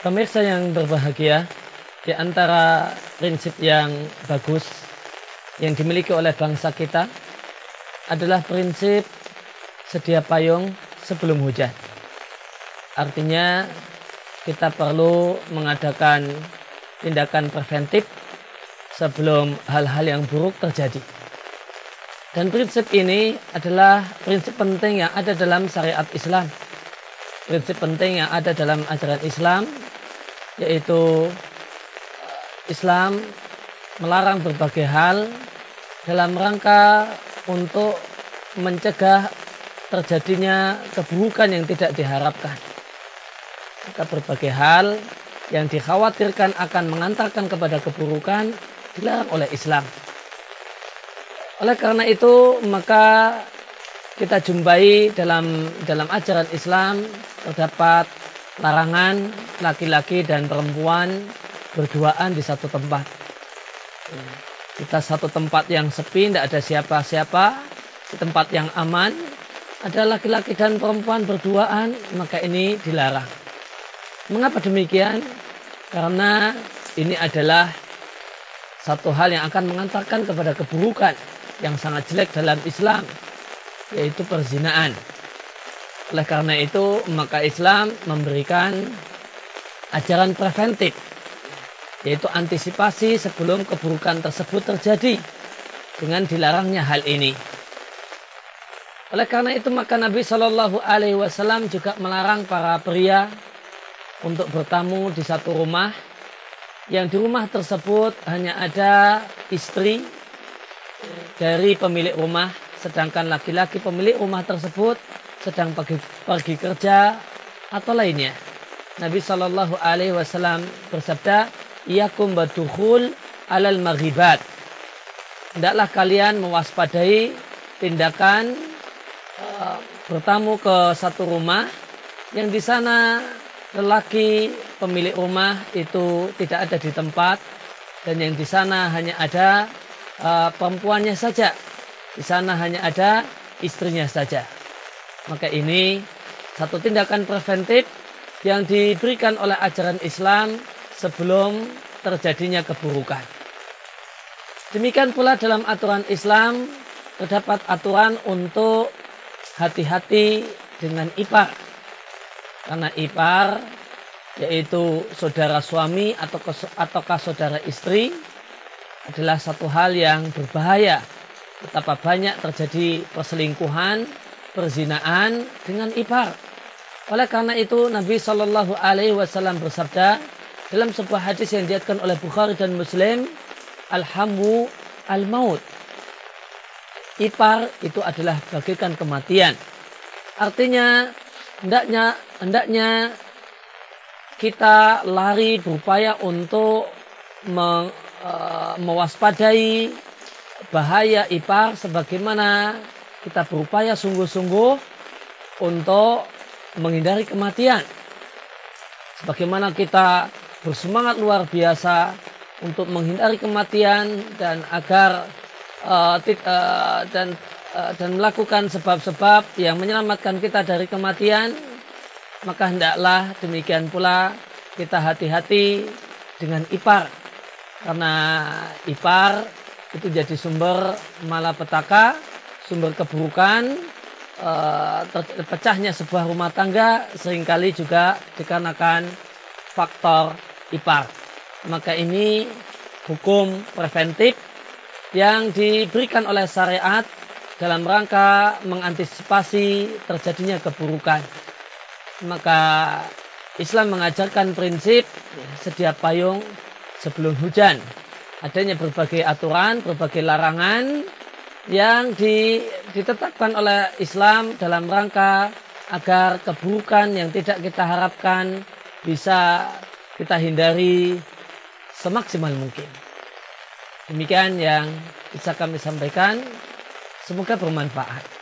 Pemirsa yang berbahagia, di antara prinsip yang bagus yang dimiliki oleh bangsa kita adalah prinsip sedia payung sebelum hujan. Artinya kita perlu mengadakan tindakan preventif sebelum hal-hal yang buruk terjadi. Dan prinsip ini adalah prinsip penting yang ada dalam syariat Islam. Prinsip penting yang ada dalam ajaran Islam yaitu Islam melarang berbagai hal dalam rangka untuk mencegah terjadinya keburukan yang tidak diharapkan. Maka berbagai hal yang dikhawatirkan akan mengantarkan kepada keburukan dilarang oleh Islam. Oleh karena itu maka kita jumpai dalam dalam ajaran Islam terdapat larangan laki-laki dan perempuan berduaan di satu tempat. Kita satu tempat yang sepi, tidak ada siapa-siapa, di tempat yang aman, ada laki-laki dan perempuan berduaan, maka ini dilarang. Mengapa demikian? Karena ini adalah satu hal yang akan mengantarkan kepada keburukan yang sangat jelek dalam Islam, yaitu perzinaan. Oleh karena itu, maka Islam memberikan ajaran preventif, yaitu antisipasi sebelum keburukan tersebut terjadi dengan dilarangnya hal ini. Oleh karena itu, maka Nabi Shallallahu Alaihi Wasallam juga melarang para pria untuk bertamu di satu rumah yang di rumah tersebut hanya ada istri dari pemilik rumah, sedangkan laki-laki pemilik rumah tersebut sedang pergi, pergi kerja atau lainnya. Nabi Shallallahu Alaihi Wasallam bersabda, "Iyakum batuhul alal maghibat." Hendaklah kalian mewaspadai tindakan uh, bertamu ke satu rumah yang di sana lelaki pemilik rumah itu tidak ada di tempat dan yang di sana hanya ada uh, perempuannya saja. Di sana hanya ada istrinya saja. Maka ini satu tindakan preventif yang diberikan oleh ajaran Islam sebelum terjadinya keburukan. Demikian pula dalam aturan Islam terdapat aturan untuk hati-hati dengan ipar. Karena ipar yaitu saudara suami atau ataukah saudara istri adalah satu hal yang berbahaya. Betapa banyak terjadi perselingkuhan perzinaan dengan ipar. Oleh karena itu Nabi Shallallahu Alaihi Wasallam bersabda dalam sebuah hadis yang diatkan oleh Bukhari dan Muslim, Alhamu al maut. Ipar itu adalah bagaikan kematian. Artinya hendaknya hendaknya kita lari berupaya untuk me, uh, mewaspadai bahaya ipar sebagaimana kita berupaya sungguh-sungguh untuk menghindari kematian. Sebagaimana kita bersemangat luar biasa untuk menghindari kematian dan agar uh, uh, dan uh, dan melakukan sebab-sebab yang menyelamatkan kita dari kematian, maka hendaklah demikian pula kita hati-hati dengan ipar karena ipar itu jadi sumber malapetaka sumber keburukan uh, pecahnya sebuah rumah tangga sering kali juga dikarenakan faktor ipar. Maka ini hukum preventif yang diberikan oleh syariat dalam rangka mengantisipasi terjadinya keburukan. Maka Islam mengajarkan prinsip sedia payung sebelum hujan. Adanya berbagai aturan, berbagai larangan yang ditetapkan oleh Islam dalam rangka agar keburukan yang tidak kita harapkan bisa kita hindari semaksimal mungkin. Demikian yang bisa kami sampaikan. Semoga bermanfaat.